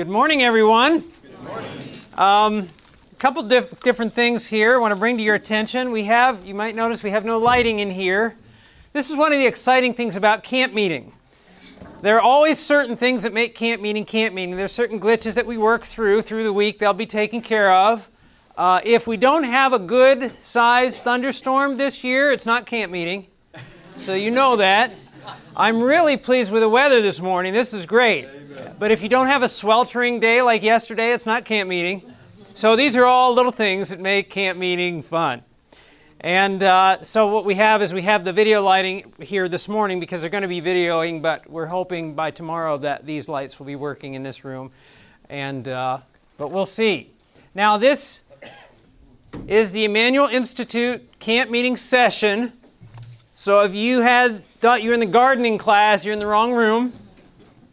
Good morning, everyone. Good morning. Um, a couple diff- different things here I want to bring to your attention. We have, you might notice, we have no lighting in here. This is one of the exciting things about camp meeting. There are always certain things that make camp meeting camp meeting. There's certain glitches that we work through through the week. They'll be taken care of. Uh, if we don't have a good sized thunderstorm this year, it's not camp meeting. So you know that. I'm really pleased with the weather this morning. This is great. But if you don't have a sweltering day like yesterday, it's not camp meeting. So these are all little things that make camp meeting fun. And uh, so what we have is we have the video lighting here this morning because they're going to be videoing, but we're hoping by tomorrow that these lights will be working in this room. And uh, but we'll see. Now this is the Emmanuel Institute camp meeting session. So if you had thought you were in the gardening class, you're in the wrong room.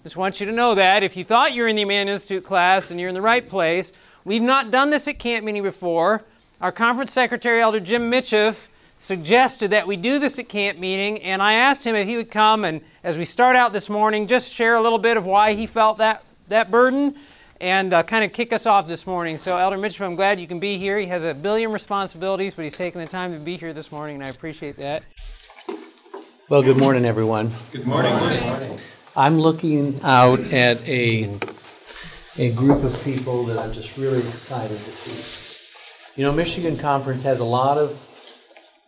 Just want you to know that. If you thought you were in the Emmanuel Institute class and you're in the right place, we've not done this at camp meeting before. Our conference secretary, Elder Jim Mitchell, suggested that we do this at camp meeting, and I asked him if he would come and, as we start out this morning, just share a little bit of why he felt that, that burden and uh, kind of kick us off this morning. So, Elder Mitchell, I'm glad you can be here. He has a billion responsibilities, but he's taken the time to be here this morning, and I appreciate that. Well, good morning, everyone. Good morning. Good morning. I'm looking out at a, a group of people that I'm just really excited to see. You know, Michigan Conference has a lot of,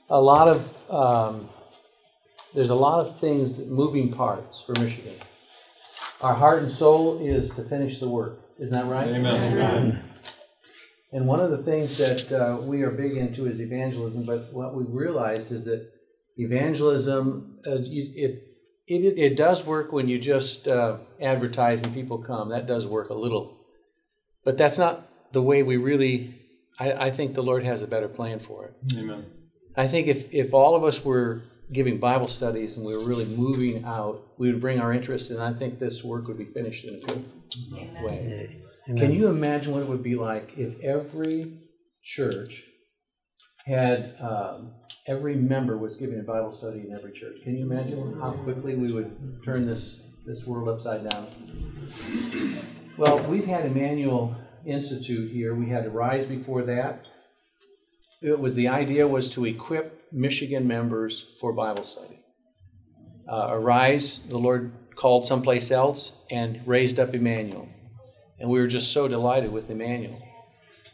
a lot of, um, there's a lot of things, that, moving parts for Michigan. Our heart and soul is to finish the work. Isn't that right? Amen. Amen. And one of the things that uh, we are big into is evangelism, but what we've realized is that evangelism, uh, it, it, it does work when you just uh, advertise and people come. That does work a little. But that's not the way we really, I, I think the Lord has a better plan for it. Amen. I think if, if all of us were giving Bible studies and we were really moving out, we would bring our interest, and I think this work would be finished in a good Amen. way. Amen. Can you imagine what it would be like if every church had um, every member was giving a Bible study in every church. Can you imagine how quickly we would turn this, this world upside down? Well, we've had Emmanuel Institute here. We had Arise before that. It was the idea was to equip Michigan members for Bible study. Uh, Arise, the Lord called someplace else and raised up Emmanuel. And we were just so delighted with Emmanuel.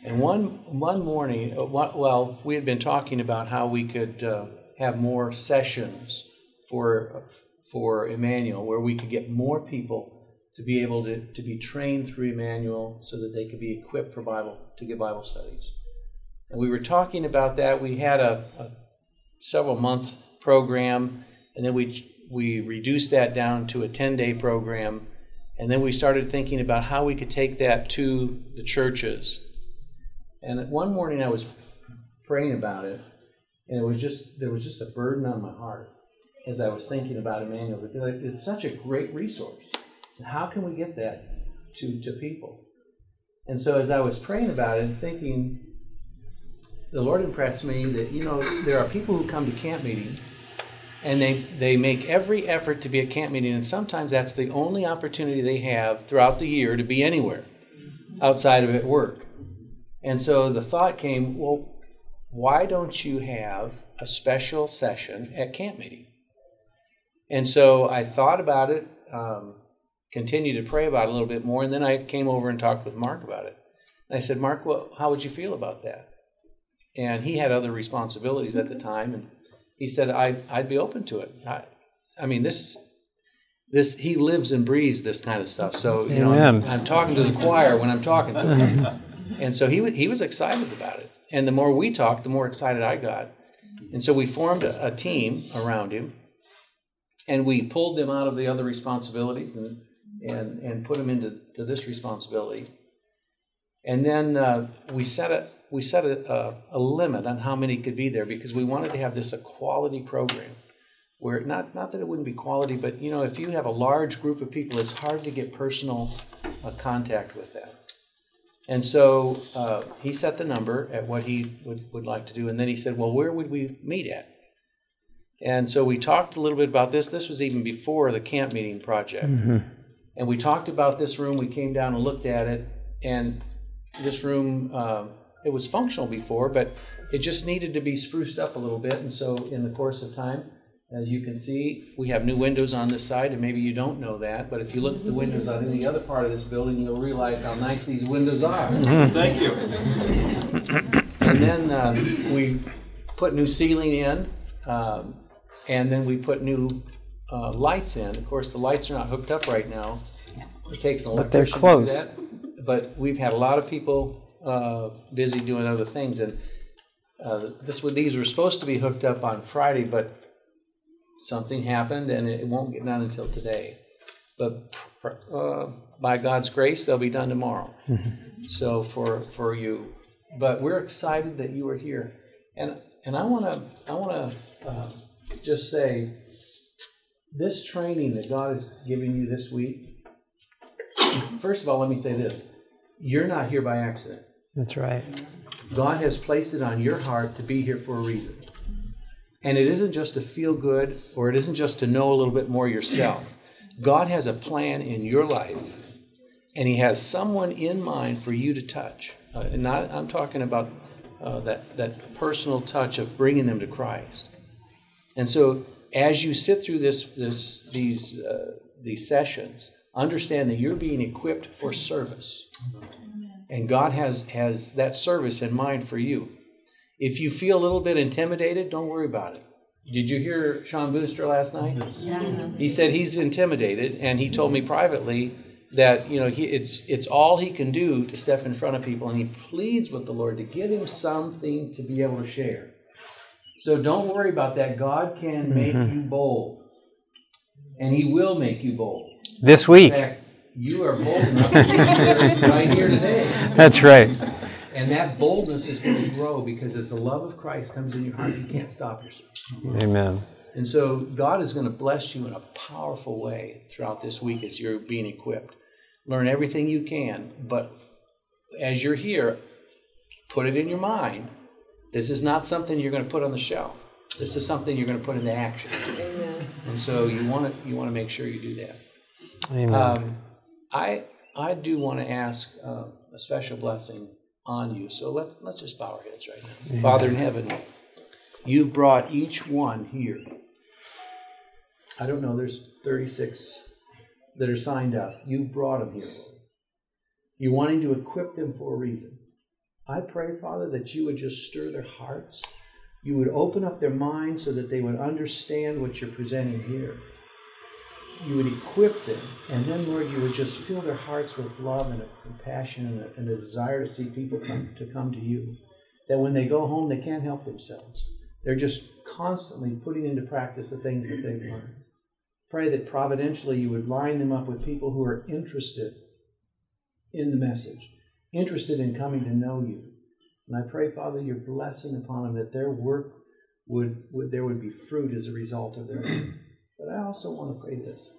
And one one morning, uh, well, we had been talking about how we could uh, have more sessions for for Emmanuel, where we could get more people to be able to, to be trained through Emmanuel, so that they could be equipped for Bible to give Bible studies. And we were talking about that. We had a, a several month program, and then we we reduced that down to a ten day program, and then we started thinking about how we could take that to the churches and one morning I was praying about it, and it was just there was just a burden on my heart as I was thinking about Emmanuel it's such a great resource. How can we get that to, to people? And so as I was praying about it, and thinking, the Lord impressed me that you know there are people who come to camp meeting and they, they make every effort to be at camp meeting, and sometimes that's the only opportunity they have throughout the year to be anywhere outside of at work. And so the thought came, well, why don't you have a special session at camp meeting? And so I thought about it, um, continued to pray about it a little bit more, and then I came over and talked with Mark about it. And I said, Mark, well, how would you feel about that? And he had other responsibilities at the time, and he said, I, I'd be open to it. I, I mean, this this he lives and breathes this kind of stuff. So you Amen. know, I'm, I'm, talking to the choir when I'm talking to him. And so he, he was excited about it. And the more we talked, the more excited I got. And so we formed a, a team around him and we pulled them out of the other responsibilities and, and, and put them into to this responsibility. And then uh, we set a we set a, a, a, limit on how many could be there because we wanted to have this a quality program where not not that it wouldn't be quality, but you know if you have a large group of people, it's hard to get personal uh, contact with them. And so uh, he set the number at what he would, would like to do. And then he said, Well, where would we meet at? And so we talked a little bit about this. This was even before the camp meeting project. Mm-hmm. And we talked about this room. We came down and looked at it, and this room uh, it was functional before, but it just needed to be spruced up a little bit. And so, in the course of time, as you can see, we have new windows on this side, and maybe you don't know that, but if you look at the windows on the other part of this building, you'll realize how nice these windows are. Thank you. And then uh, we put new ceiling in, um, and then we put new uh, lights in. Of course, the lights are not hooked up right now. It takes an But they're electrician close. to do that. But we've had a lot of people uh, busy doing other things, and uh, this these were supposed to be hooked up on Friday, but something happened, and it won't get done until today. But uh, by God's grace, they'll be done tomorrow. So for for you, but we're excited that you are here, and and I want to I want to uh, just say this training that God is giving you this week. First of all, let me say this: you're not here by accident. That's right. God has placed it on your heart to be here for a reason. And it isn't just to feel good or it isn't just to know a little bit more yourself. God has a plan in your life, and He has someone in mind for you to touch. Uh, and not, I'm talking about uh, that, that personal touch of bringing them to Christ. And so, as you sit through this, this, these, uh, these sessions, understand that you're being equipped for service. And God has, has that service in mind for you. If you feel a little bit intimidated, don't worry about it. Did you hear Shawn Boonstra last night? Yeah. He said he's intimidated, and he told me privately that you know he, it's it's all he can do to step in front of people, and he pleads with the Lord to give him something to be able to share. So don't worry about that. God can mm-hmm. make you bold, and He will make you bold. This In week. fact, you are bold enough to be here right here today. That's right. And that boldness is going to grow because as the love of Christ comes in your heart, you can't stop yourself. Amen. And so God is going to bless you in a powerful way throughout this week as you're being equipped. Learn everything you can, but as you're here, put it in your mind. This is not something you're going to put on the shelf. This is something you're going to put into action. Amen. And so you want to you want to make sure you do that. Amen. Um, I I do want to ask uh, a special blessing on you. So let's let's just bow our heads right now. Father in heaven, you've brought each one here. I don't know. There's 36 that are signed up. You brought them here. You're wanting to equip them for a reason. I pray, Father, that you would just stir their hearts. You would open up their minds so that they would understand what you're presenting here you would equip them, and then, Lord, you would just fill their hearts with love and a compassion and a, and a desire to see people come to come to you. That when they go home, they can't help themselves. They're just constantly putting into practice the things that they've learned. Pray that providentially you would line them up with people who are interested in the message, interested in coming to know you. And I pray, Father, your blessing upon them that their work would, would there would be fruit as a result of their. But I also want to pray this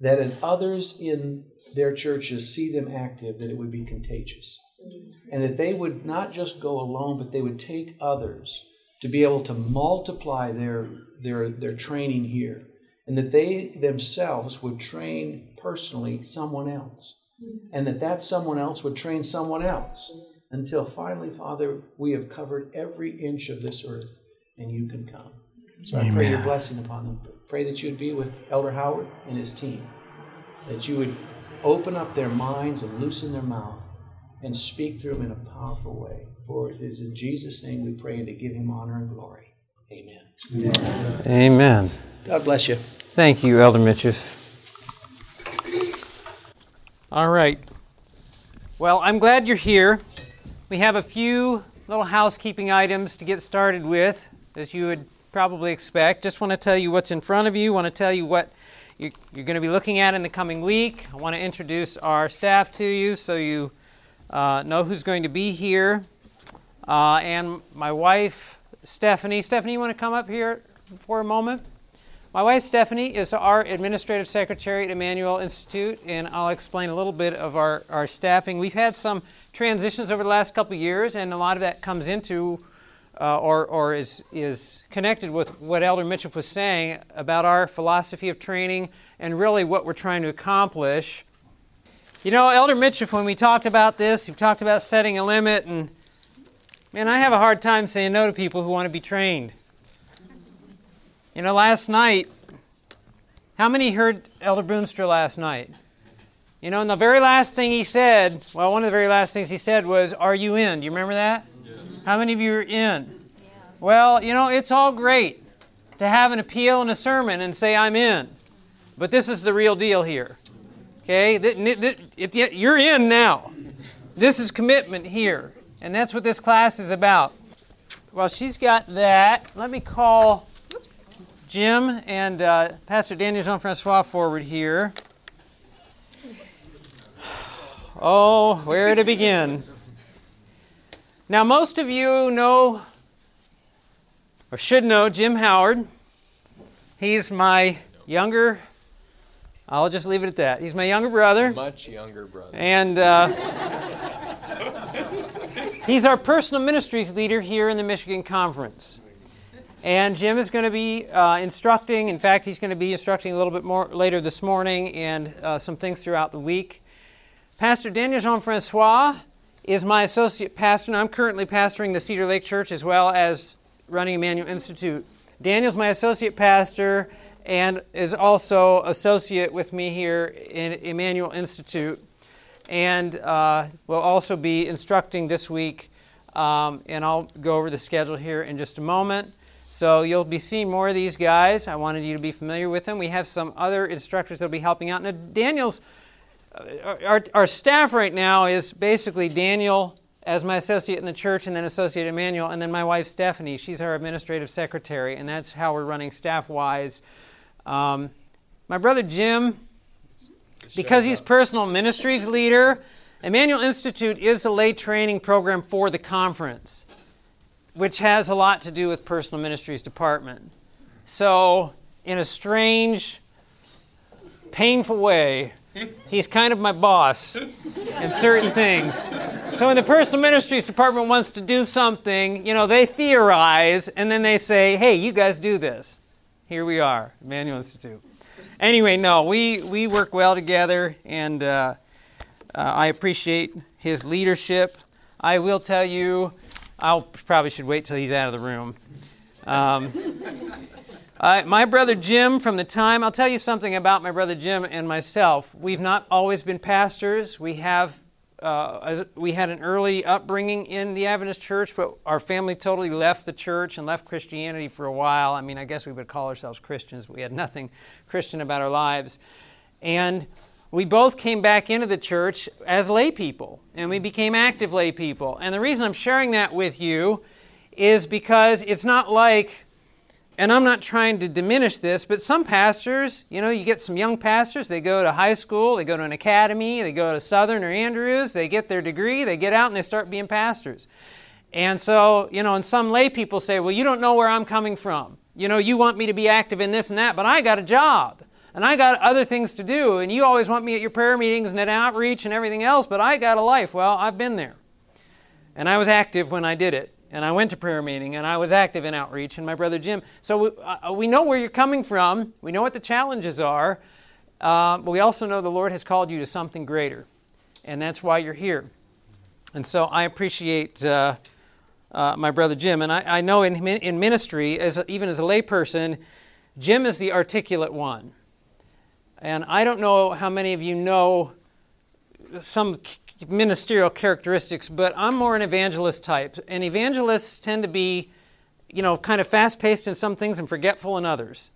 that as others in their churches see them active, that it would be contagious. And that they would not just go alone, but they would take others to be able to multiply their, their, their training here. And that they themselves would train personally someone else. And that that someone else would train someone else. Until finally, Father, we have covered every inch of this earth and you can come. So I pray your blessing upon them. Pray that you'd be with Elder Howard and his team. That you would open up their minds and loosen their mouth and speak through them in a powerful way. For it is in Jesus' name we pray and to give him honor and glory. Amen. Amen. God bless you. Thank you, Elder Mitchell. All right. Well, I'm glad you're here. We have a few little housekeeping items to get started with, as you would probably expect. Just want to tell you what's in front of you, want to tell you what you- you're going to be looking at in the coming week. I want to introduce our staff to you so you uh, know who's going to be here. Uh, and my wife, Stephanie. Stephanie, you want to come up here for a moment? My wife Stephanie is our administrative secretary at Emmanuel Institute, and I'll explain a little bit of our, our staffing. We've had some transitions over the last couple years, and a lot of that comes into uh, or, or is, is connected with what Elder Mitchell was saying about our philosophy of training and really what we're trying to accomplish. You know, Elder Mitchell, when we talked about this, he talked about setting a limit, and man, I have a hard time saying no to people who want to be trained. You know, last night, how many heard Elder Boonstra last night? You know, and the very last thing he said, well, one of the very last things he said was, Are you in? Do you remember that? How many of you are in? Yes. Well, you know, it's all great to have an appeal and a sermon and say, I'm in. But this is the real deal here. Okay? You're in now. This is commitment here. And that's what this class is about. Well, she's got that. Let me call Jim and uh, Pastor Daniel Jean Francois forward here. Oh, where to begin? Now, most of you know or should know Jim Howard. He's my younger, I'll just leave it at that. He's my younger brother. Much younger brother. And uh, he's our personal ministries leader here in the Michigan Conference. And Jim is going to be uh, instructing. In fact, he's going to be instructing a little bit more later this morning and uh, some things throughout the week. Pastor Daniel Jean Francois is my associate pastor, and I'm currently pastoring the Cedar Lake Church as well as running Emmanuel Institute. Daniel's my associate pastor and is also associate with me here in Emmanuel Institute, and uh, will also be instructing this week. Um, and I'll go over the schedule here in just a moment. So you'll be seeing more of these guys. I wanted you to be familiar with them. We have some other instructors that'll be helping out. Now, Daniel's our, our staff right now is basically Daniel as my associate in the church, and then associate Emmanuel, and then my wife Stephanie. She's our administrative secretary, and that's how we're running staff wise. Um, my brother Jim, because he's personal ministries leader, Emmanuel Institute is a lay training program for the conference, which has a lot to do with personal ministries department. So, in a strange, painful way, He's kind of my boss in certain things. So when the personal ministries department wants to do something, you know, they theorize and then they say, hey, you guys do this. Here we are, Emmanuel Institute. Anyway, no, we, we work well together and uh, uh, I appreciate his leadership. I will tell you, I probably should wait till he's out of the room. Um, uh, my brother Jim, from the time, I'll tell you something about my brother Jim and myself. We've not always been pastors. We have, uh, we had an early upbringing in the Adventist church, but our family totally left the church and left Christianity for a while. I mean, I guess we would call ourselves Christians, but we had nothing Christian about our lives. And we both came back into the church as lay people, and we became active lay people. And the reason I'm sharing that with you is because it's not like and I'm not trying to diminish this, but some pastors, you know, you get some young pastors, they go to high school, they go to an academy, they go to Southern or Andrews, they get their degree, they get out and they start being pastors. And so, you know, and some lay people say, well, you don't know where I'm coming from. You know, you want me to be active in this and that, but I got a job and I got other things to do, and you always want me at your prayer meetings and at outreach and everything else, but I got a life. Well, I've been there. And I was active when I did it and I went to prayer meeting and I was active in outreach and my brother Jim. So we, uh, we know where you're coming from. We know what the challenges are. Uh, but we also know the Lord has called you to something greater. And that's why you're here. And so I appreciate uh, uh my brother Jim. And I, I know in, in ministry, as even as a layperson, Jim is the articulate one. And I don't know how many of you know some ministerial characteristics, but I'm more an evangelist type. And evangelists tend to be, you know, kind of fast paced in some things and forgetful in others.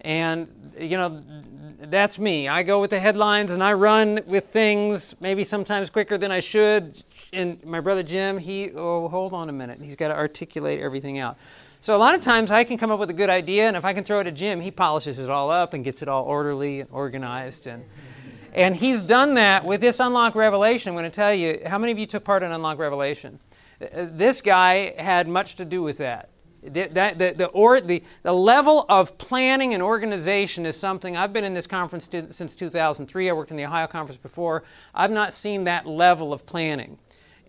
And, you know, that's me. I go with the headlines and I run with things maybe sometimes quicker than I should. And my brother Jim, he, oh, hold on a minute. He's got to articulate everything out. So a lot of times I can come up with a good idea, and if I can throw it at Jim, he polishes it all up and gets it all orderly and organized. And, and he's done that with this Unlock Revelation. I'm going to tell you, how many of you took part in Unlock Revelation? This guy had much to do with that. The, the, the, or, the, the level of planning and organization is something I've been in this conference since 2003. I worked in the Ohio conference before. I've not seen that level of planning.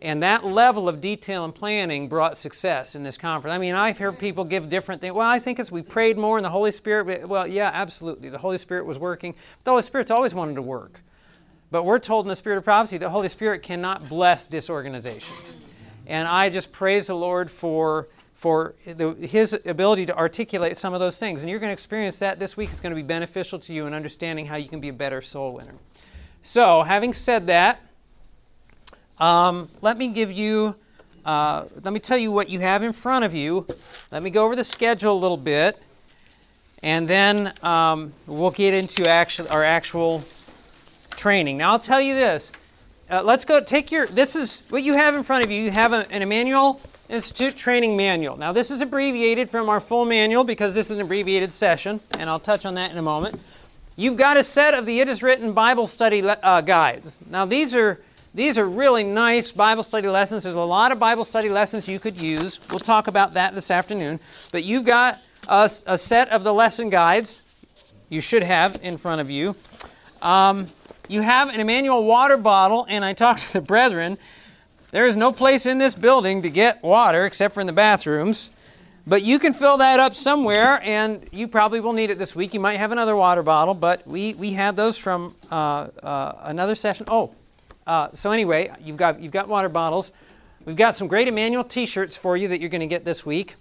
And that level of detail and planning brought success in this conference. I mean, I've heard people give different things. Well, I think as we prayed more and the Holy Spirit, well, yeah, absolutely. The Holy Spirit was working. The Holy Spirit's always wanted to work. But we're told in the Spirit of prophecy that the Holy Spirit cannot bless disorganization. And I just praise the Lord for, for the, his ability to articulate some of those things. And you're going to experience that this week. It's going to be beneficial to you in understanding how you can be a better soul winner. So, having said that, um, let me give you, uh, let me tell you what you have in front of you. Let me go over the schedule a little bit, and then um, we'll get into actual, our actual training. Now, I'll tell you this. Uh, let's go take your, this is what you have in front of you. You have a, an Emmanuel Institute Training Manual. Now, this is abbreviated from our full manual because this is an abbreviated session, and I'll touch on that in a moment. You've got a set of the It Is Written Bible study uh, guides. Now, these are these are really nice Bible study lessons. There's a lot of Bible study lessons you could use. We'll talk about that this afternoon. But you've got a, a set of the lesson guides you should have in front of you. Um, you have an Emmanuel water bottle, and I talked to the brethren. There is no place in this building to get water except for in the bathrooms. But you can fill that up somewhere, and you probably will need it this week. You might have another water bottle, but we, we had those from uh, uh, another session. Oh, uh, so anyway, you've got you've got water bottles. We've got some great Emmanuel T-shirts for you that you're going to get this week,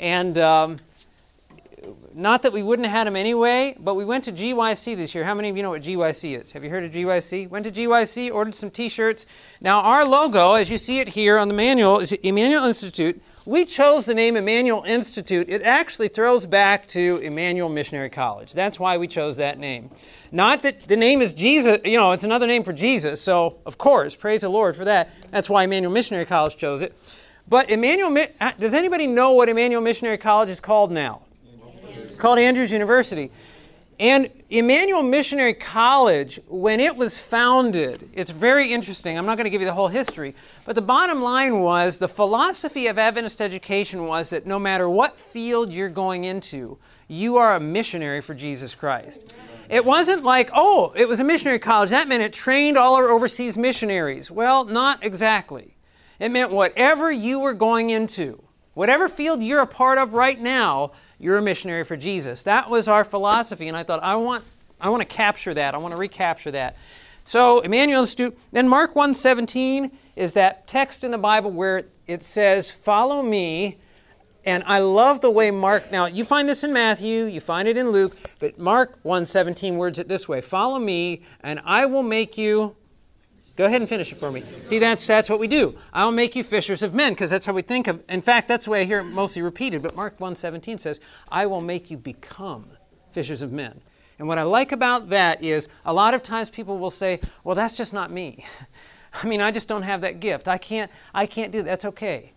and um, not that we wouldn't have had them anyway, but we went to GYC this year. How many of you know what GYC is? Have you heard of GYC? Went to GYC, ordered some T-shirts. Now our logo, as you see it here on the manual, is Emmanuel Institute. We chose the name Emmanuel Institute. It actually throws back to Emmanuel Missionary College. That's why we chose that name. Not that the name is Jesus, you know, it's another name for Jesus. So, of course, praise the Lord for that. That's why Emmanuel Missionary College chose it. But Emmanuel, uh, does anybody know what Emmanuel Missionary College is called now? Called Andrews University. And Emmanuel Missionary College, when it was founded, it's very interesting. I'm not going to give you the whole history, but the bottom line was the philosophy of Adventist education was that no matter what field you're going into, you are a missionary for Jesus Christ. It wasn't like, oh, it was a missionary college. That meant it trained all our overseas missionaries. Well, not exactly. It meant whatever you were going into, whatever field you're a part of right now, you're a missionary for Jesus. That was our philosophy, and I thought, I want, I want to capture that. I want to recapture that. So Emmanuel Institute. Then Mark 1:17 is that text in the Bible where it says, "Follow me." And I love the way Mark. Now you find this in Matthew, you find it in Luke, but Mark 1:17 words it this way: "Follow me, and I will make you." Go ahead and finish it for me. See, that's that's what we do. I'll make you fishers of men, because that's how we think of. In fact, that's the way I hear it mostly repeated. But Mark 1:17 says, "I will make you become fishers of men." And what I like about that is a lot of times people will say, "Well, that's just not me." I mean, I just don't have that gift. I can't I can't do that. That's okay.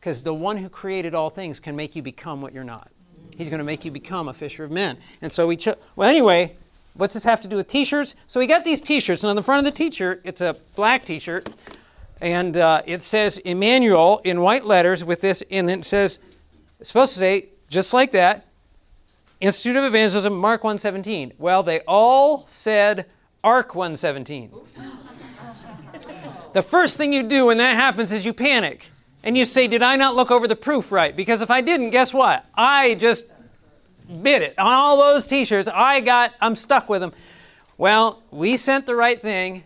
Because the one who created all things can make you become what you're not. He's going to make you become a fisher of men. And so we cho- well anyway, What's this have to do with t-shirts? So we got these t-shirts, and on the front of the t-shirt, it's a black t-shirt, and uh, it says Emmanuel in white letters with this, and it says, it's supposed to say, just like that, Institute of Evangelism, Mark 117. Well, they all said Ark 117. the first thing you do when that happens is you panic. And you say, Did I not look over the proof right? Because if I didn't, guess what? I just bid it on all those t-shirts. I got, I'm stuck with them. Well, we sent the right thing.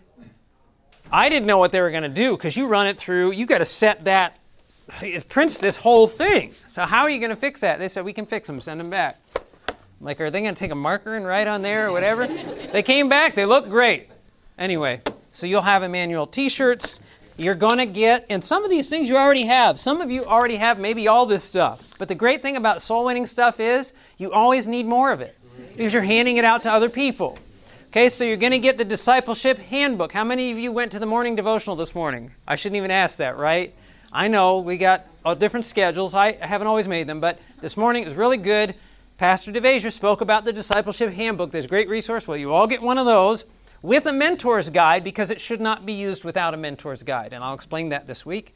I didn't know what they were going to do because you run it through, you got to set that, it prints this whole thing. So how are you going to fix that? They said, we can fix them, send them back. I'm like, are they going to take a marker and write on there or whatever? they came back, they look great. Anyway, so you'll have Emmanuel t-shirts. You're going to get, and some of these things you already have. Some of you already have maybe all this stuff. But the great thing about soul winning stuff is you always need more of it because you're handing it out to other people. Okay, so you're going to get the discipleship handbook. How many of you went to the morning devotional this morning? I shouldn't even ask that, right? I know we got uh, different schedules. I haven't always made them, but this morning it was really good. Pastor DeVasia spoke about the discipleship handbook. There's a great resource. Well, you all get one of those with a mentor's guide because it should not be used without a mentor's guide, and I'll explain that this week.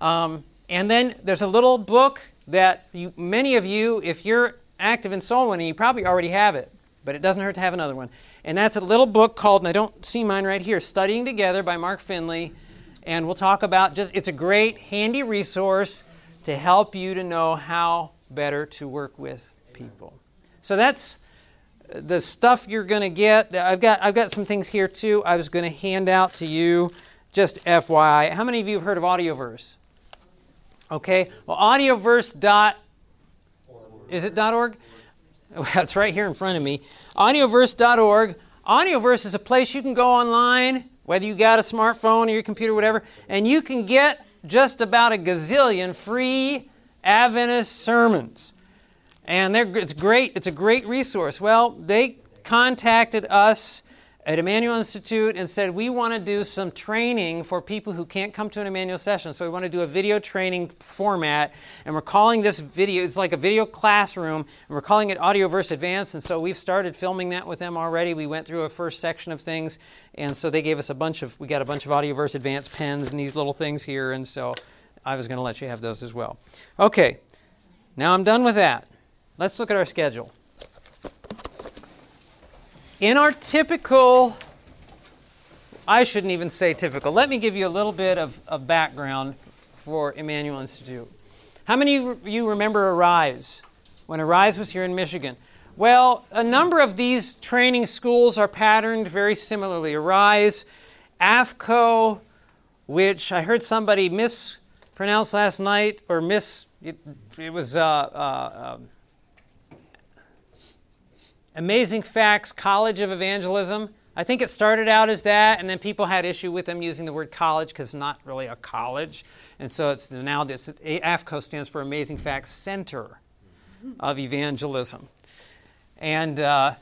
Um, and then there's a little book that you, many of you, if you're active in soul winning, you probably already have it, but it doesn't hurt to have another one. And that's a little book called, and I don't see mine right here, Studying Together by Mark Finley. And we'll talk about just, it's a great, handy resource to help you to know how better to work with people. So that's the stuff you're going to get. I've got, I've got some things here too. I was going to hand out to you, just FYI. How many of you have heard of Audioverse? Okay, well, audioverse dot is it dot .org? Oh, well, it's right here in front of me. Audioverse.org. Audioverse is a place you can go online, whether you got a smartphone or your computer, whatever, and you can get just about a gazillion free Adventist sermons. And it's great. It's a great resource. Well, they contacted us at Emmanuel Institute and said, We want to do some training for people who can't come to an Emmanuel session. So we want to do a video training format. And we're calling this video, it's like a video classroom, and we're calling it Audioverse Advanced. And so we've started filming that with them already. We went through a first section of things. And so they gave us a bunch of, we got a bunch of Audioverse Advanced pens and these little things here. And so I was going to let you have those as well. Okay, now I'm done with that. Let's look at our schedule. In our typical, I shouldn't even say typical, let me give you a little bit of, of background for Emmanuel Institute. How many of you remember Arise? When Arise was here in Michigan? Well, a number of these training schools are patterned very similarly. Arise, AFCOE, which I heard somebody mispronounce last night, or miss, it, it was uh, uh, um, Amazing Facts College of Evangelism. I think it started out as that, and then people had issue with them using the word college because not really a college. And so it's now this AFCOE stands for Amazing Facts Center of Evangelism. And uh,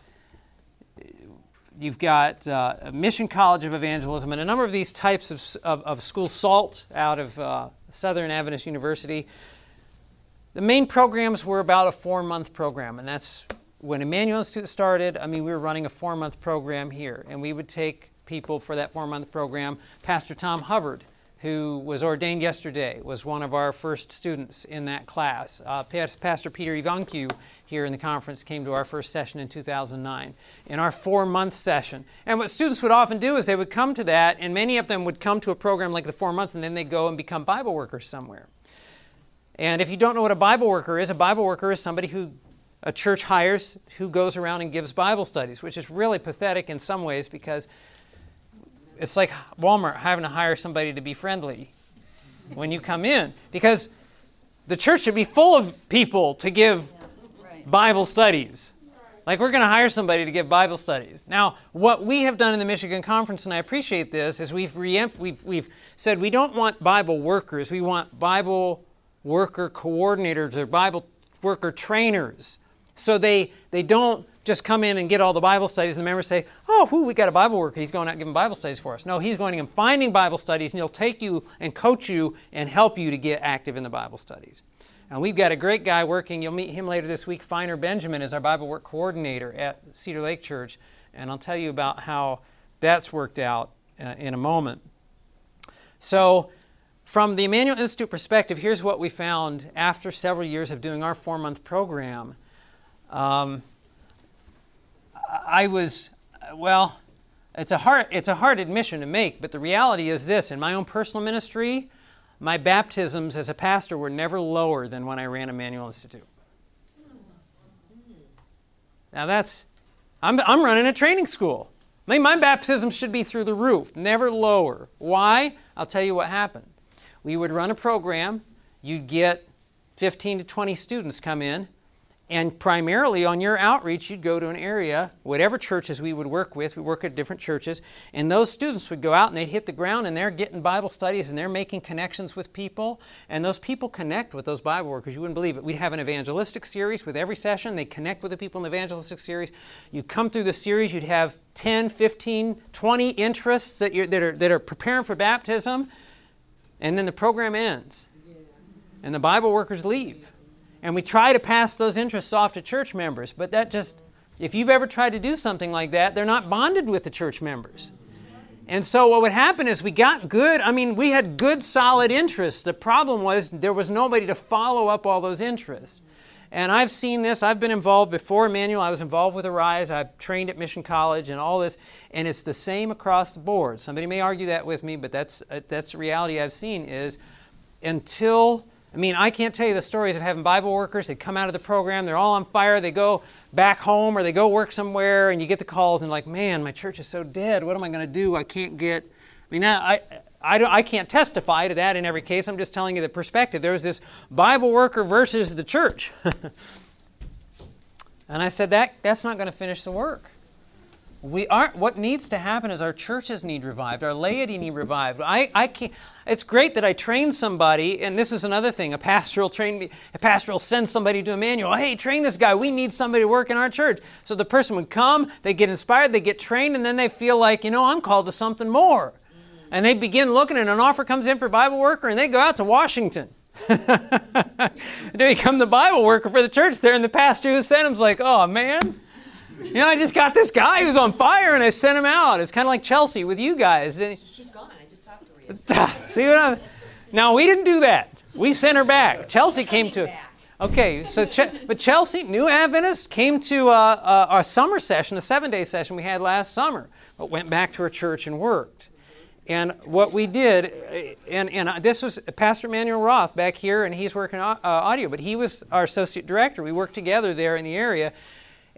you've got uh, Mission College of Evangelism and a number of these types of, of, of SALT out of uh, Southern Adventist University. The main programs were about a four month program, and that's when Emmanuel Institute started, I mean, we were running a four month program here, and we would take people for that four month program. Pastor Tom Hubbard, who was ordained yesterday, was one of our first students in that class. Uh, Pastor Peter Ivancu here in the conference came to our first session in 2009, in our four month session. And what students would often do is they would come to that, and many of them would come to a program like the four month, and then they'd go and become Bible workers somewhere. And if you don't know what a Bible worker is, a Bible worker is somebody who a church hires who goes around and gives Bible studies, which is really pathetic in some ways because it's like Walmart having to hire somebody to be friendly when you come in because the church should be full of people to give Bible studies. Like we're going to hire somebody to give Bible studies. Now, what we have done in the Michigan Conference, and I appreciate this, is we've, re- we've, we've said we don't want Bible workers, we want Bible worker coordinators or Bible worker trainers so they, they don't just come in and get all the Bible studies, and the members say, Oh, we got a Bible worker. He's going out giving Bible studies for us. No, he's going and finding Bible studies, and he'll take you and coach you and help you to get active in the Bible studies. And we've got a great guy working. You'll meet him later this week. Finer Benjamin is our Bible work coordinator at Cedar Lake Church. And I'll tell you about how that's worked out uh, in a moment. So, from the Emmanuel Institute perspective, here's what we found after several years of doing our four month program um, I was, well, it's a, hard, it's a hard admission to make, but the reality is this in my own personal ministry, my baptisms as a pastor were never lower than when I ran Emmanuel Institute. Now that's, I'm, I'm running a training school. I mean, my baptisms should be through the roof, never lower. Why? I'll tell you what happened. We would run a program, you'd get 15 to 20 students come in, and primarily on your outreach, you'd go to an area, whatever churches we would work with, we work at different churches, and those students would go out and they'd hit the ground and they're getting Bible studies and they're making connections with people. And those people connect with those Bible workers. You wouldn't believe it. We'd have an evangelistic series with every session. They connect with the people in the evangelistic series. You come through the series, you'd have 10, 15, 20 interests that, that, are, that are preparing for baptism, and then the program ends. And the Bible workers leave. And we try to pass those interests off to church members, but that just, if you've ever tried to do something like that, they're not bonded with the church members. And so what would happen is we got good, I mean, we had good, solid interests. The problem was there was nobody to follow up all those interests. And I've seen this. I've been involved before Emmanuel. I was involved with Arise. I've trained at Mission College and all this. And it's the same across the board. Somebody may argue that with me, but that's, uh, that's the reality I've seen is until, I mean, I can't tell you the stories of having Bible workers. They come out of the program, they're all on fire. They go back home or they go work somewhere, and you get the calls and like, man, my church is so dead. What am I going to do? I can't get, I mean, I, I, don't, I can't testify to that in every case. I'm just telling you the perspective. There was this Bible worker versus the church. and I said, that, that's not going to finish the work. We aren't, what needs to happen is our churches need revived, our laity need revived. I, I can't, it's great that I train somebody, and this is another thing. A pastoral train, a pastoral sends somebody to Emmanuel. Hey, train this guy. We need somebody to work in our church. So the person would come, they get inspired, they get trained, and then they feel like, you know, I'm called to something more and they begin looking, and an offer comes in for Bible worker, and they go out to Washington. they become the Bible worker for the church there, and the pastor who sent him's like, oh man, you know, I just got this guy who's on fire, and I sent him out. It's kind of like Chelsea with you guys. She's gone. I just talked to her. See what I'm? Now we didn't do that. We sent her back. Chelsea came to. Okay, so but Chelsea, new Adventist, came to uh, uh, our summer session, a seven-day session we had last summer, but went back to her church and worked. And what we did, and, and this was Pastor Manuel Roth back here, and he's working uh, audio, but he was our associate director. We worked together there in the area,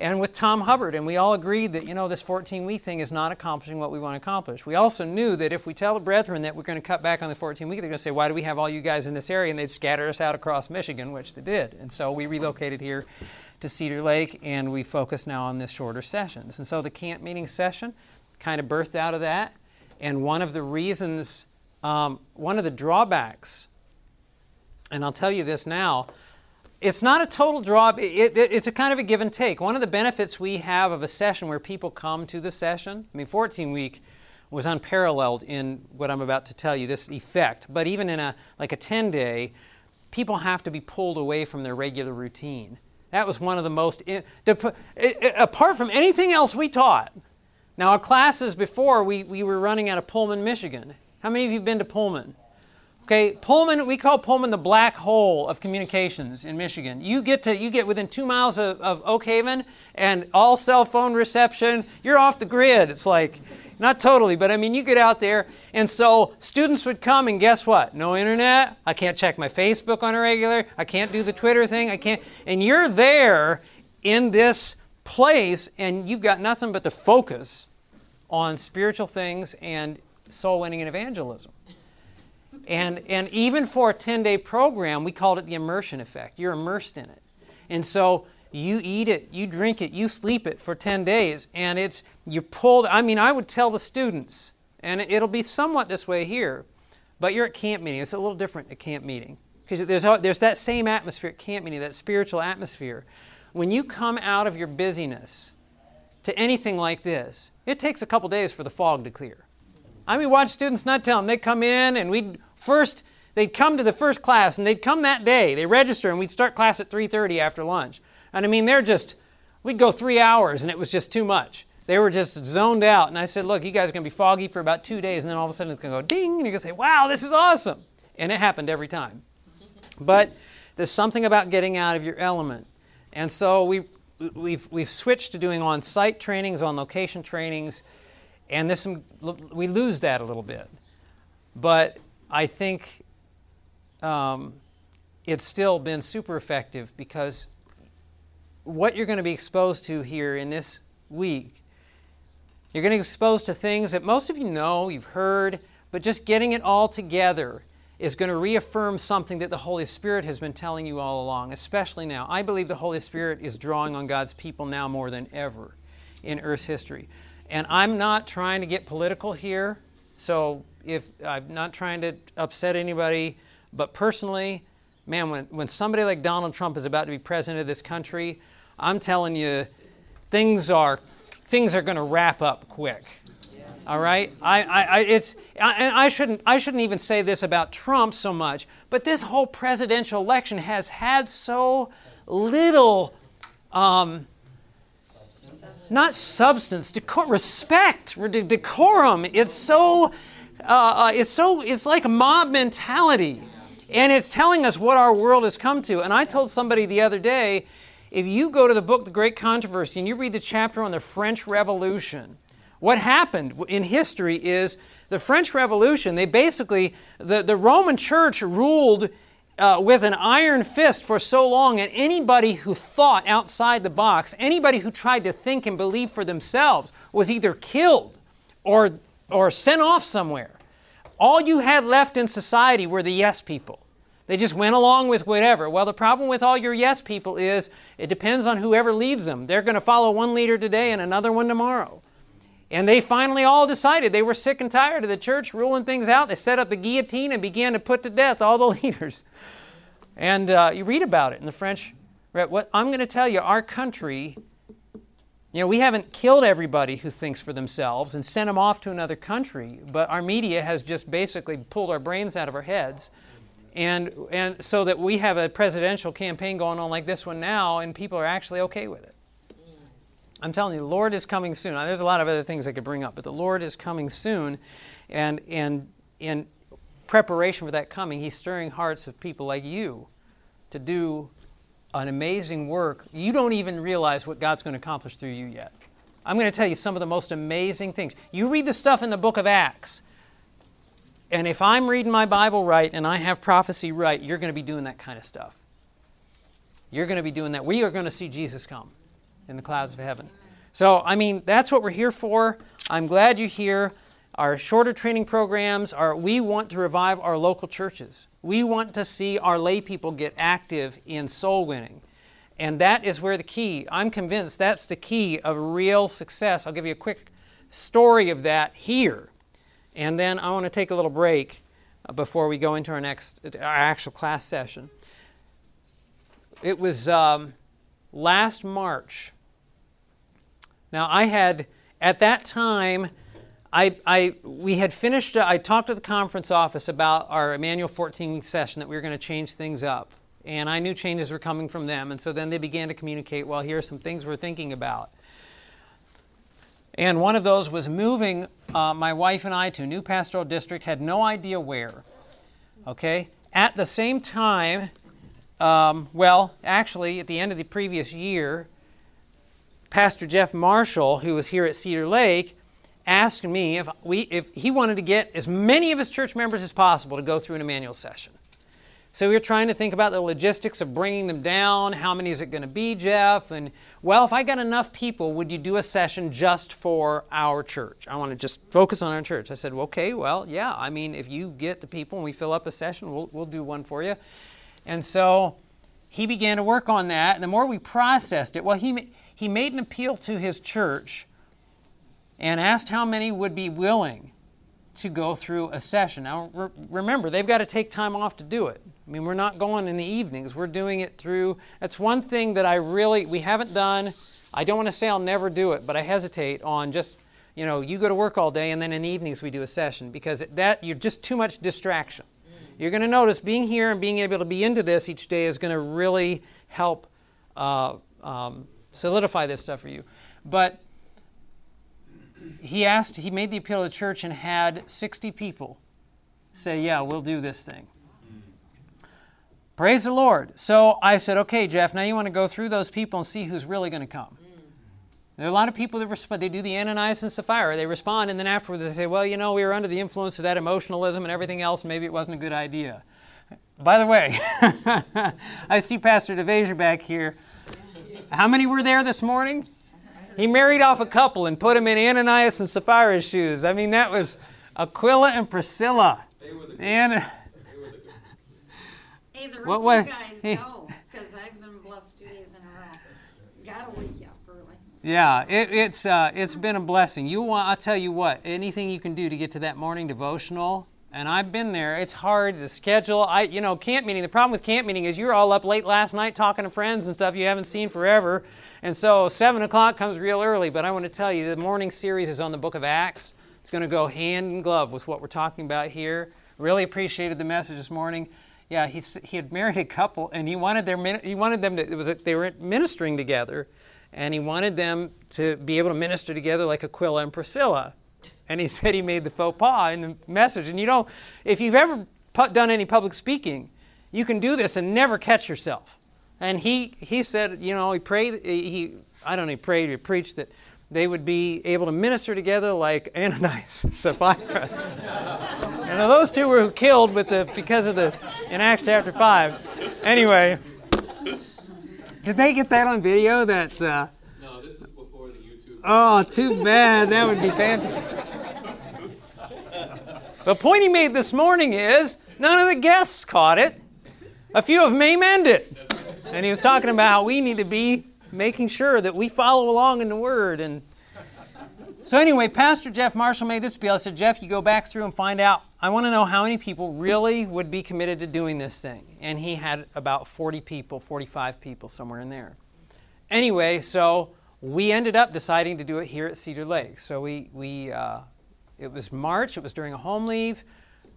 and with Tom Hubbard, and we all agreed that, you know, this 14 week thing is not accomplishing what we want to accomplish. We also knew that if we tell the brethren that we're going to cut back on the 14 week, they're going to say, Why do we have all you guys in this area? And they'd scatter us out across Michigan, which they did. And so we relocated here to Cedar Lake, and we focus now on this shorter sessions. And so the camp meeting session kind of birthed out of that. And one of the reasons, um, one of the drawbacks, and I'll tell you this now, it's not a total drop. It, it, it's a kind of a give and take. One of the benefits we have of a session where people come to the session, I mean, 14 week was unparalleled in what I'm about to tell you, this effect. But even in a like a 10 day, people have to be pulled away from their regular routine. That was one of the most, apart from anything else we taught, now, our classes before, we, we were running out of Pullman, Michigan. How many of you have been to Pullman? Okay, Pullman, we call Pullman the black hole of communications in Michigan. You get to you get within two miles of, of Oak Haven and all cell phone reception, you're off the grid. It's like not totally, but I mean you get out there and so students would come and guess what? No internet, I can't check my Facebook on a regular, I can't do the Twitter thing, I can't and you're there in this place and you've got nothing but to focus on spiritual things and soul winning and evangelism. And, and even for a 10 day program, we called it the immersion effect. You're immersed in it. And so you eat it, you drink it, you sleep it for 10 days, and it's, you're pulled. I mean, I would tell the students, and it'll be somewhat this way here, but you're at camp meeting. It's a little different at camp meeting. Because there's, there's that same atmosphere at camp meeting, that spiritual atmosphere when you come out of your busyness to anything like this, it takes a couple days for the fog to clear. I mean, watch students not tell them. They come in and we'd first, they'd come to the first class and they'd come that day. They register and we'd start class at 3.30 after lunch. And I mean, they're just, we'd go three hours and it was just too much. They were just zoned out. And I said, look, you guys are going to be foggy for about two days. And then all of a sudden it's going to go ding. And you're going to say, wow, this is awesome. And it happened every time. But there's something about getting out of your element. And so we, we've, we've switched to doing on site trainings, on location trainings, and this, we lose that a little bit. But I think um, it's still been super effective because what you're going to be exposed to here in this week, you're going to be exposed to things that most of you know, you've heard, but just getting it all together is going to reaffirm something that the Holy Spirit has been telling you all along, especially now. I believe the Holy Spirit is drawing on God's people now more than ever in Earth's history. And I'm not trying to get political here, so if I'm not trying to upset anybody, but personally, man, when, when somebody like Donald Trump is about to be president of this country, I'm telling you, things are things are going to wrap up quick. All right, I, I, it's, I, I, shouldn't, I shouldn't even say this about Trump so much, but this whole presidential election has had so little, um, not substance, decor- respect, decorum. It's so, uh, uh, it's so, it's like mob mentality. And it's telling us what our world has come to. And I told somebody the other day if you go to the book, The Great Controversy, and you read the chapter on the French Revolution, what happened in history is the French Revolution, they basically, the, the Roman Church ruled uh, with an iron fist for so long, and anybody who thought outside the box, anybody who tried to think and believe for themselves, was either killed or, or sent off somewhere. All you had left in society were the yes people. They just went along with whatever. Well, the problem with all your yes people is it depends on whoever leads them. They're going to follow one leader today and another one tomorrow. And they finally all decided they were sick and tired of the church ruling things out. They set up the guillotine and began to put to death all the leaders. And uh, you read about it in the French. What I'm going to tell you, our country, you know, we haven't killed everybody who thinks for themselves and sent them off to another country, but our media has just basically pulled our brains out of our heads and, and so that we have a presidential campaign going on like this one now, and people are actually okay with it. I'm telling you, the Lord is coming soon. Now, there's a lot of other things I could bring up, but the Lord is coming soon. And, and in preparation for that coming, He's stirring hearts of people like you to do an amazing work. You don't even realize what God's going to accomplish through you yet. I'm going to tell you some of the most amazing things. You read the stuff in the book of Acts, and if I'm reading my Bible right and I have prophecy right, you're going to be doing that kind of stuff. You're going to be doing that. We are going to see Jesus come in the clouds of heaven. So, I mean, that's what we're here for. I'm glad you're here. Our shorter training programs are, we want to revive our local churches. We want to see our lay people get active in soul winning. And that is where the key, I'm convinced that's the key of real success. I'll give you a quick story of that here. And then I want to take a little break uh, before we go into our next, our actual class session. It was um, last March. Now, I had, at that time, I, I, we had finished, uh, I talked to the conference office about our Emmanuel 14 week session that we were going to change things up. And I knew changes were coming from them. And so then they began to communicate, well, here are some things we're thinking about. And one of those was moving uh, my wife and I to a new pastoral district, had no idea where. Okay? At the same time, um, well, actually, at the end of the previous year, Pastor Jeff Marshall, who was here at Cedar Lake, asked me if, we, if he wanted to get as many of his church members as possible to go through an Emmanuel session. So we were trying to think about the logistics of bringing them down. How many is it going to be, Jeff? And well, if I got enough people, would you do a session just for our church? I want to just focus on our church. I said, well, okay, well, yeah. I mean, if you get the people and we fill up a session, we'll, we'll do one for you. And so he began to work on that. And the more we processed it, well, he, he made an appeal to his church and asked how many would be willing to go through a session. Now, re- remember, they've got to take time off to do it. I mean, we're not going in the evenings. We're doing it through. That's one thing that I really we haven't done. I don't want to say I'll never do it, but I hesitate on just you know you go to work all day and then in the evenings we do a session because that you're just too much distraction. You're going to notice being here and being able to be into this each day is going to really help uh, um, solidify this stuff for you. But he asked, he made the appeal to the church and had 60 people say, Yeah, we'll do this thing. Praise the Lord. So I said, Okay, Jeff, now you want to go through those people and see who's really going to come. There are a lot of people that respond. They do the Ananias and Sapphira. They respond, and then afterwards they say, Well, you know, we were under the influence of that emotionalism and everything else. Maybe it wasn't a good idea. By the way, I see Pastor DeVasia back here. How many were there this morning? He married off a couple and put them in Ananias and Sapphira's shoes. I mean, that was Aquila and Priscilla. They were the and, Hey, the rest what, what, of you guys hey. go, because I've been blessed two days in a row. Gotta wake you up early. Yeah, it, it's uh, it's been a blessing. You want? I'll tell you what. Anything you can do to get to that morning devotional, and I've been there. It's hard to schedule. I, you know, camp meeting. The problem with camp meeting is you're all up late last night talking to friends and stuff you haven't seen forever, and so 7 o'clock comes real early, but I want to tell you the morning series is on the book of Acts. It's going to go hand in glove with what we're talking about here. Really appreciated the message this morning. Yeah, he, he had married a couple, and he wanted, their, he wanted them to, it was a, they were ministering together, and he wanted them to be able to minister together like Aquila and Priscilla. And he said he made the faux pas in the message. And you know, if you've ever done any public speaking, you can do this and never catch yourself. And he, he said, you know, he prayed, he, I don't know, he prayed, he preached that they would be able to minister together like Ananias and Sapphira. and those two were killed with the, because of the, in Acts chapter 5. Anyway, did they get that on video? That, uh, No, this is before the YouTube. oh, too bad. That would be fantastic. The point he made this morning is none of the guests caught it. A few of them amened it. And he was talking about how we need to be making sure that we follow along in the Word. And so, anyway, Pastor Jeff Marshall made this appeal. I said, Jeff, you go back through and find out. I want to know how many people really would be committed to doing this thing. And he had about 40 people, 45 people, somewhere in there. Anyway, so we ended up deciding to do it here at Cedar Lake. So we, we uh, it was March, it was during a home leave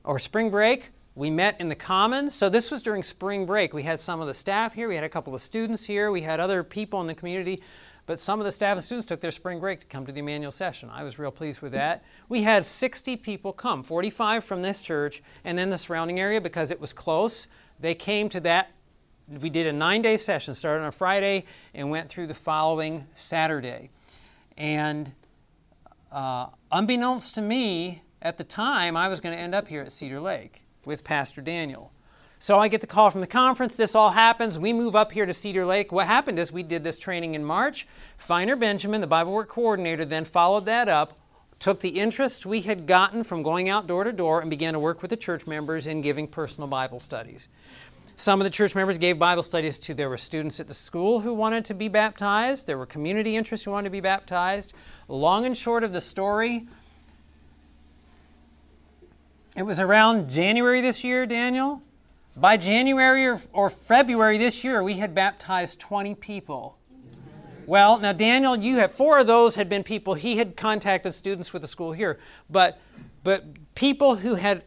or spring break. We met in the Commons. So this was during spring break. We had some of the staff here, we had a couple of students here, we had other people in the community, but some of the staff and students took their spring break to come to the Emmanuel session. I was real pleased with that. We had 60 people come, 45 from this church and then the surrounding area because it was close. They came to that. We did a nine day session, started on a Friday and went through the following Saturday. And uh, unbeknownst to me, at the time, I was going to end up here at Cedar Lake with Pastor Daniel. So I get the call from the conference. This all happens. We move up here to Cedar Lake. What happened is we did this training in March. Finer Benjamin, the Bible work coordinator, then followed that up, took the interest we had gotten from going out door to door, and began to work with the church members in giving personal Bible studies. Some of the church members gave Bible studies to there were students at the school who wanted to be baptized, there were community interests who wanted to be baptized. Long and short of the story, it was around January this year, Daniel. By January or, or, February this year, we had baptized 20 people. Well, now, Daniel, you have four of those had been people he had contacted students with the school here, but, but people who had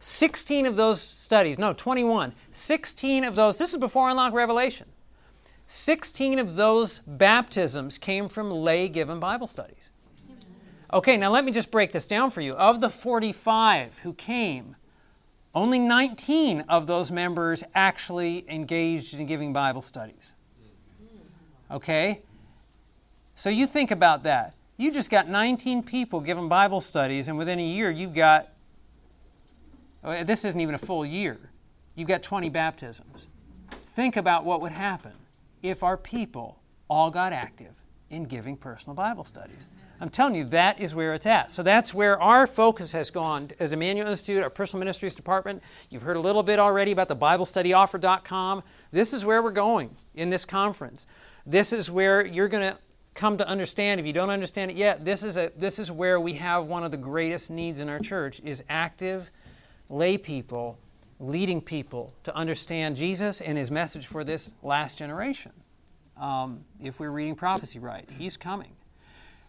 16 of those studies, no, 21, 16 of those, this is before Unlock Revelation. 16 of those baptisms came from lay given Bible studies. Okay, now let me just break this down for you. Of the 45 who came, only 19 of those members actually engaged in giving Bible studies. Okay? So you think about that. You just got 19 people giving Bible studies, and within a year, you've got, oh, this isn't even a full year, you've got 20 baptisms. Think about what would happen if our people all got active in giving personal Bible studies. I'm telling you, that is where it's at. So that's where our focus has gone as Emmanuel Institute, our personal ministries department. You've heard a little bit already about the BibleStudyOffer.com. This is where we're going in this conference. This is where you're going to come to understand. If you don't understand it yet, this is, a, this is where we have one of the greatest needs in our church is active lay people leading people to understand Jesus and his message for this last generation. Um, if we're reading prophecy right, he's coming.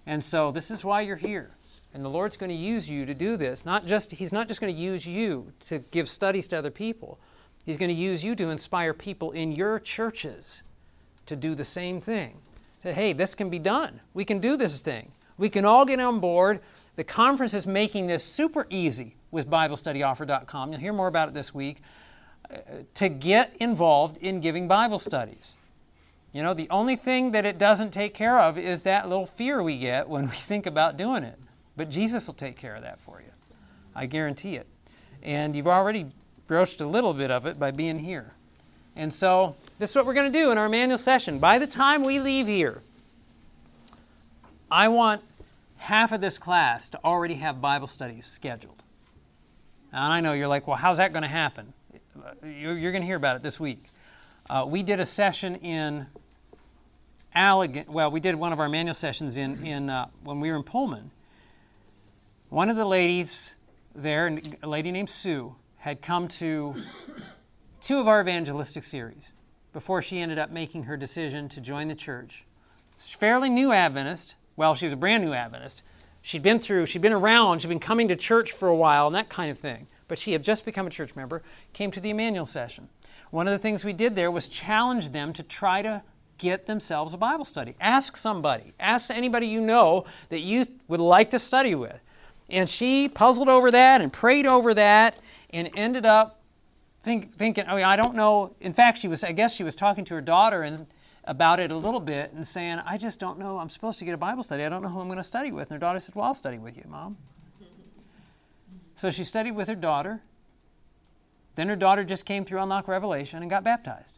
And so this is why you're here. And the Lord's going to use you to do this. Not just he's not just going to use you to give studies to other people. He's going to use you to inspire people in your churches to do the same thing. Say, hey, this can be done. We can do this thing. We can all get on board. The conference is making this super easy with BibleStudyOffer.com. You'll hear more about it this week. Uh, to get involved in giving Bible studies. You know, the only thing that it doesn't take care of is that little fear we get when we think about doing it. But Jesus will take care of that for you. I guarantee it. And you've already broached a little bit of it by being here. And so, this is what we're going to do in our Emmanuel session. By the time we leave here, I want half of this class to already have Bible studies scheduled. And I know you're like, well, how's that going to happen? You're, you're, going to hear about it this week. Uh, we did a session in Allegan. Well, we did one of our Emmanuel sessions in, in uh, when we were in Pullman. One of the ladies there, a lady named Sue, had come to two of our evangelistic series before she ended up making her decision to join the church. Fairly new Adventist. Well, she was a brand new Adventist. She'd been through, she'd been around, she'd been coming to church for a while and that kind of thing. But she had just become a church member, came to the Emmanuel session. One of the things we did there was challenge them to try to get themselves a Bible study. Ask somebody, ask anybody you know that you would like to study with. And she puzzled over that and prayed over that and ended up think, thinking, oh, yeah, I don't know. In fact, she was, I guess she was talking to her daughter and about it a little bit and saying, I just don't know. I'm supposed to get a Bible study. I don't know who I'm going to study with. And her daughter said, Well, I'll study with you, Mom. So she studied with her daughter. Then her daughter just came through Unlock Revelation and got baptized.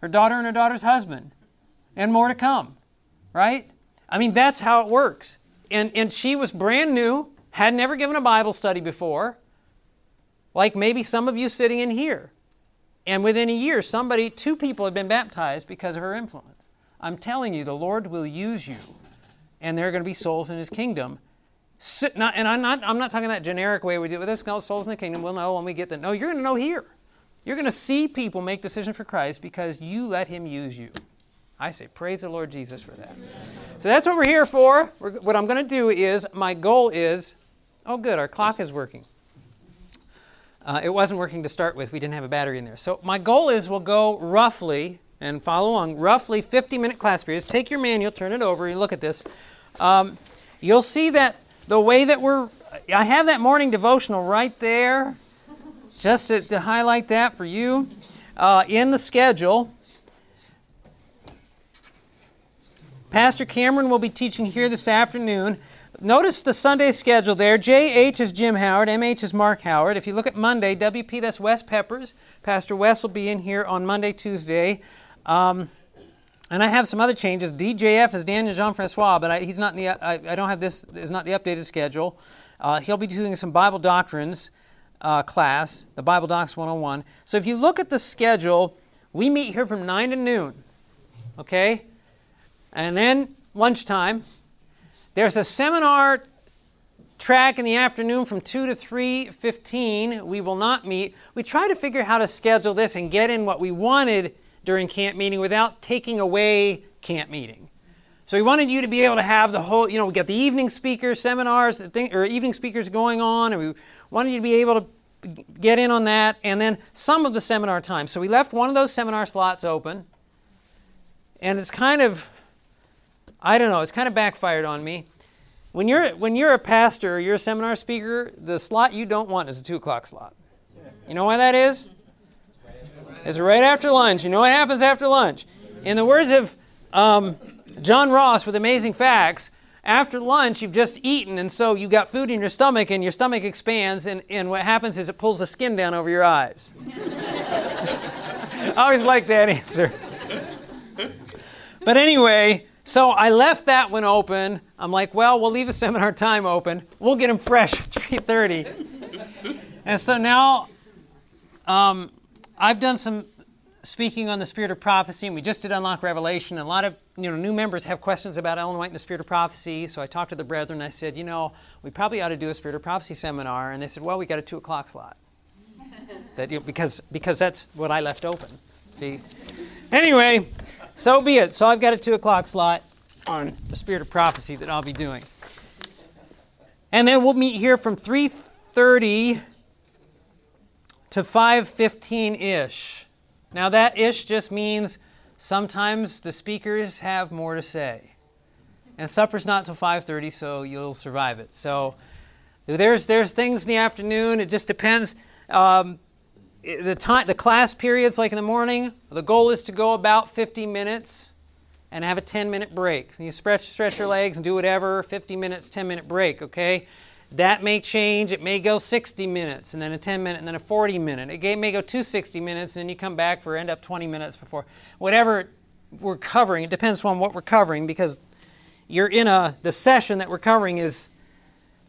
Her daughter and her daughter's husband. And more to come, right? I mean, that's how it works. And, and she was brand new, had never given a Bible study before, like maybe some of you sitting in here. And within a year, somebody, two people had been baptized because of her influence. I'm telling you, the Lord will use you, and there are going to be souls in His kingdom. Not, and I'm not, I'm not talking that generic way we do it. There's souls in the kingdom. We'll know when we get there. No, you're going to know here. You're going to see people make decisions for Christ because you let Him use you. I say, praise the Lord Jesus for that. So that's what we're here for. We're, what I'm going to do is, my goal is, oh, good, our clock is working. Uh, it wasn't working to start with. We didn't have a battery in there. So my goal is we'll go roughly, and follow along, roughly 50 minute class periods. Take your manual, turn it over, and look at this. Um, you'll see that the way that we're, I have that morning devotional right there, just to, to highlight that for you uh, in the schedule. Pastor Cameron will be teaching here this afternoon. Notice the Sunday schedule there. JH is Jim Howard, MH is Mark Howard. If you look at Monday, WP, that's Wes Peppers. Pastor Wes will be in here on Monday, Tuesday. Um, and I have some other changes. DJF is Daniel Jean Francois, but I, he's not in the, I, I, don't have this, is not the updated schedule. Uh, he'll be doing some Bible doctrines uh, class, the Bible Docs 101. So if you look at the schedule, we meet here from 9 to noon, okay? And then lunchtime. There's a seminar track in the afternoon from 2 to 3.15. We will not meet. We try to figure how to schedule this and get in what we wanted during camp meeting without taking away camp meeting. So we wanted you to be able to have the whole, you know, we got the evening speakers, seminars, or evening speakers going on, and we wanted you to be able to get in on that, and then some of the seminar time. So we left one of those seminar slots open, and it's kind of I don't know, it's kind of backfired on me. When you're, when you're a pastor or you're a seminar speaker, the slot you don't want is a 2 o'clock slot. You know why that is? It's right after lunch. You know what happens after lunch? In the words of um, John Ross with Amazing Facts, after lunch you've just eaten and so you've got food in your stomach and your stomach expands and, and what happens is it pulls the skin down over your eyes. I always like that answer. But anyway, so I left that one open. I'm like, well, we'll leave the seminar time open. We'll get them fresh at 3:30. and so now um, I've done some speaking on the spirit of prophecy, and we just did unlock revelation. And a lot of you know new members have questions about Ellen White and the spirit of prophecy. So I talked to the brethren. I said, you know, we probably ought to do a spirit of prophecy seminar. And they said, well, we got a two o'clock slot. that you know, because because that's what I left open. See. Anyway, so be it. So I've got a 2 o'clock slot on the spirit of prophecy that I'll be doing. And then we'll meet here from 3.30 to 5.15-ish. Now that ish just means sometimes the speakers have more to say. And supper's not till 5.30, so you'll survive it. So there's, there's things in the afternoon. It just depends. Um, the time the class periods like in the morning the goal is to go about 50 minutes and have a 10 minute break so you stretch stretch your legs and do whatever 50 minutes 10 minute break okay that may change it may go 60 minutes and then a 10 minute and then a 40 minute it may go to 60 minutes and then you come back for end up 20 minutes before whatever we're covering it depends on what we're covering because you're in a the session that we're covering is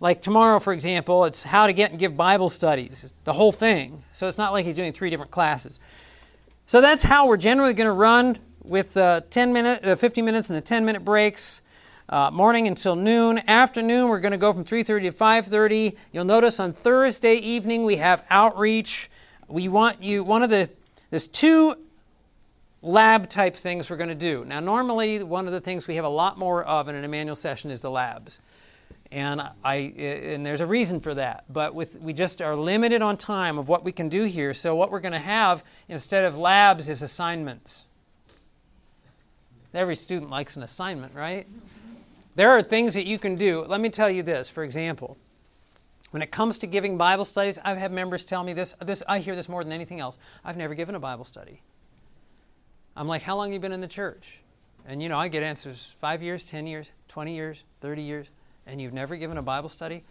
like tomorrow, for example, it's how to get and give Bible studies, the whole thing. So it's not like he's doing three different classes. So that's how we're generally going to run with uh, 10 minute, uh, 50 minutes and the 10 minute breaks. Uh, morning until noon. Afternoon, we're going to go from 3:30 to 5:30. You'll notice on Thursday evening we have outreach. We want you. One of the there's two lab type things we're going to do. Now, normally one of the things we have a lot more of in an Emmanuel session is the labs and I and there's a reason for that. But with we just are limited on time of what we can do here. So what we're going to have instead of labs is assignments. Every student likes an assignment, right? There are things that you can do. Let me tell you this, for example. When it comes to giving Bible studies, I've had members tell me this, this I hear this more than anything else. I've never given a Bible study. I'm like, how long have you been in the church? And you know, I get answers five years, 10 years, 20 years, 30 years, and you've never given a Bible study?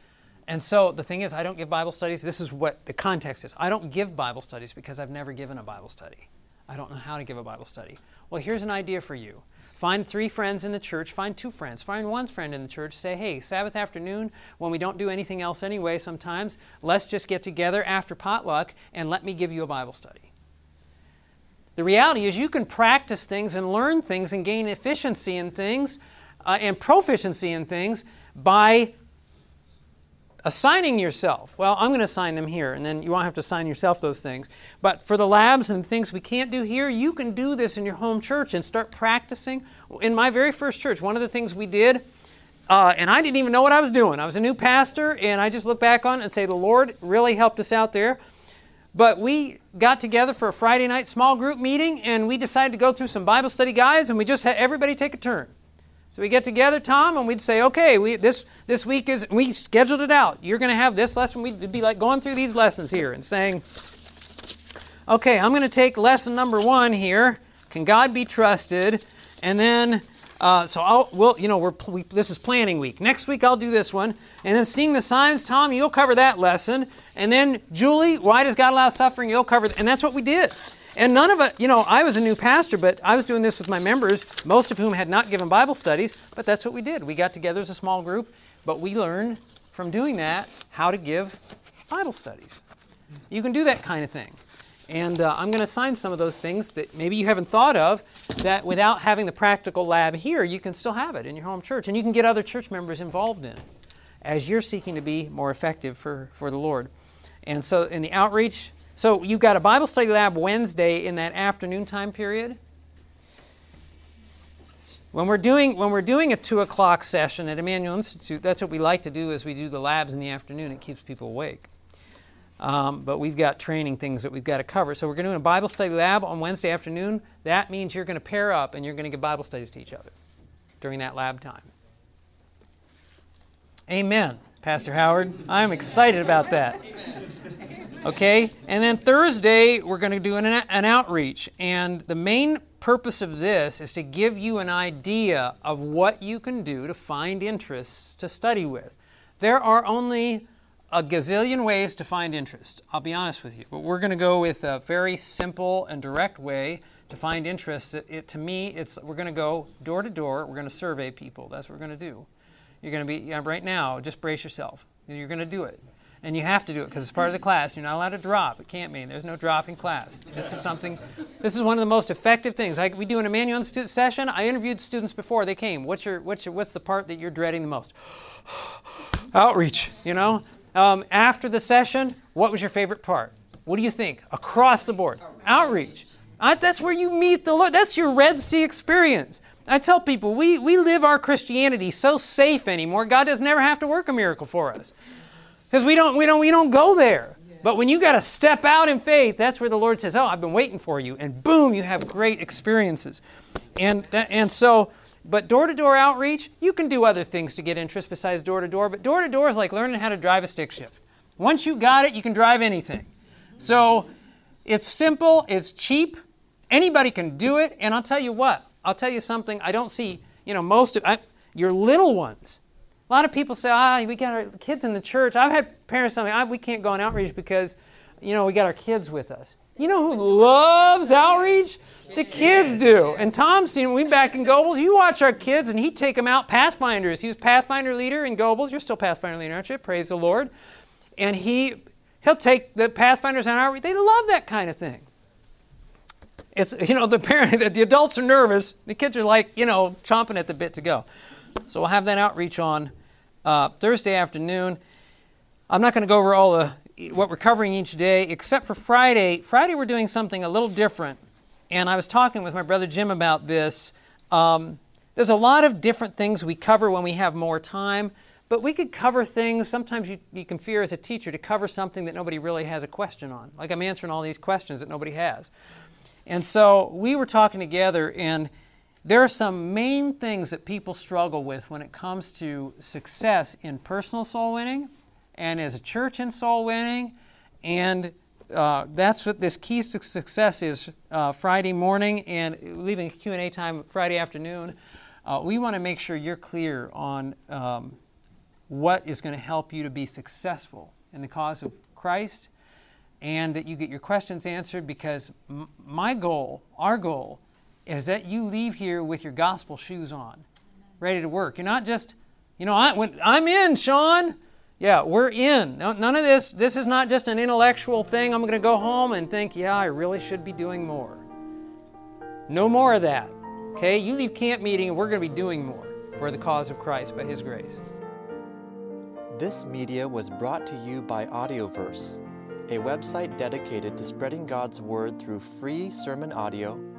And so the thing is, I don't give Bible studies. This is what the context is. I don't give Bible studies because I've never given a Bible study. I don't know how to give a Bible study. Well, here's an idea for you. Find three friends in the church, find two friends, find one friend in the church, say, hey, Sabbath afternoon, when we don't do anything else anyway sometimes, let's just get together after potluck and let me give you a Bible study. The reality is, you can practice things and learn things and gain efficiency in things uh, and proficiency in things by assigning yourself. Well, I'm going to assign them here, and then you won't have to assign yourself those things. But for the labs and things we can't do here, you can do this in your home church and start practicing. In my very first church, one of the things we did, uh, and I didn't even know what I was doing. I was a new pastor, and I just look back on it and say, the Lord really helped us out there. But we got together for a Friday night small group meeting, and we decided to go through some Bible study guides, and we just had everybody take a turn. So we get together, Tom, and we'd say, okay, we, this, this week is, we scheduled it out. You're going to have this lesson. We'd be like going through these lessons here and saying, okay, I'm going to take lesson number one here. Can God be trusted? And then, uh, so I'll, we'll, you know, we're, we, this is planning week. Next week I'll do this one. And then seeing the signs, Tom, you'll cover that lesson. And then Julie, why does God allow suffering? You'll cover, and that's what we did. And none of it, you know, I was a new pastor, but I was doing this with my members, most of whom had not given Bible studies, but that's what we did. We got together as a small group, but we learned from doing that how to give Bible studies. You can do that kind of thing. And uh, I'm going to assign some of those things that maybe you haven't thought of that without having the practical lab here, you can still have it in your home church. And you can get other church members involved in it as you're seeking to be more effective for, for the Lord. And so in the outreach, so you've got a Bible study lab Wednesday in that afternoon time period. When we're doing when we're doing a two o'clock session at Emmanuel Institute, that's what we like to do is we do the labs in the afternoon. It keeps people awake. Um, but we've got training things that we've got to cover. So we're going to do a Bible study lab on Wednesday afternoon. That means you're going to pair up and you're going to give Bible studies to each other during that lab time. Amen, Pastor Howard. I'm excited about that. Okay? And then Thursday, we're going to do an, an outreach. And the main purpose of this is to give you an idea of what you can do to find interests to study with. There are only a gazillion ways to find interest. I'll be honest with you. But we're going to go with a very simple and direct way to find interest. It, it, to me, it's we're going to go door to door. We're going to survey people. That's what we're going to do. You're going to be right now. Just brace yourself. You're going to do it and you have to do it because it's part of the class. You're not allowed to drop. It can't mean there's no drop in class. This is something. This is one of the most effective things. I, we do an Emmanuel Institute session. I interviewed students before they came. What's your what's your what's the part that you're dreading the most? Outreach. You know. Um, after the session, what was your favorite part? What do you think? Across the board, outreach. I, that's where you meet the Lord. That's your Red Sea experience. I tell people we, we live our Christianity so safe anymore. God does never have to work a miracle for us. Because we don't, we, don't, we don't go there. But when you got to step out in faith, that's where the Lord says, Oh, I've been waiting for you. And boom, you have great experiences. And, and so, but door to door outreach, you can do other things to get interest besides door to door. But door to door is like learning how to drive a stick shift. Once you got it, you can drive anything. So it's simple, it's cheap, anybody can do it. And I'll tell you what, I'll tell you something I don't see, you know, most of I, your little ones a lot of people say, ah, we got our kids in the church. I've had parents tell me, ah, we can't go on outreach because, you know, we got our kids with us. You know who loves outreach? The kids do. And Tom's seen we back in Gobles. You watch our kids, and he'd take them out Pathfinders. He was Pathfinder leader in Gobles. You're still Pathfinder leader, aren't you? Praise the Lord. And he he'll take the Pathfinders on outreach. They love that kind of thing. It's you know the parent, the adults are nervous. The kids are like you know chomping at the bit to go. So we'll have that outreach on uh, Thursday afternoon. I'm not going to go over all the what we're covering each day, except for Friday. Friday we're doing something a little different, and I was talking with my brother Jim about this. Um, there's a lot of different things we cover when we have more time, but we could cover things. Sometimes you, you can fear as a teacher to cover something that nobody really has a question on. Like I'm answering all these questions that nobody has. And so we were talking together, and there are some main things that people struggle with when it comes to success in personal soul winning and as a church in soul winning. And uh, that's what this keys to success is uh, Friday morning and leaving Q&A time Friday afternoon. Uh, we want to make sure you're clear on um, what is going to help you to be successful in the cause of Christ and that you get your questions answered because m- my goal, our goal, is that you leave here with your gospel shoes on, ready to work. You're not just, you know, I, when, I'm in, Sean. Yeah, we're in. No, none of this, this is not just an intellectual thing. I'm going to go home and think, yeah, I really should be doing more. No more of that. Okay? You leave camp meeting and we're going to be doing more for the cause of Christ by His grace. This media was brought to you by Audioverse, a website dedicated to spreading God's Word through free sermon audio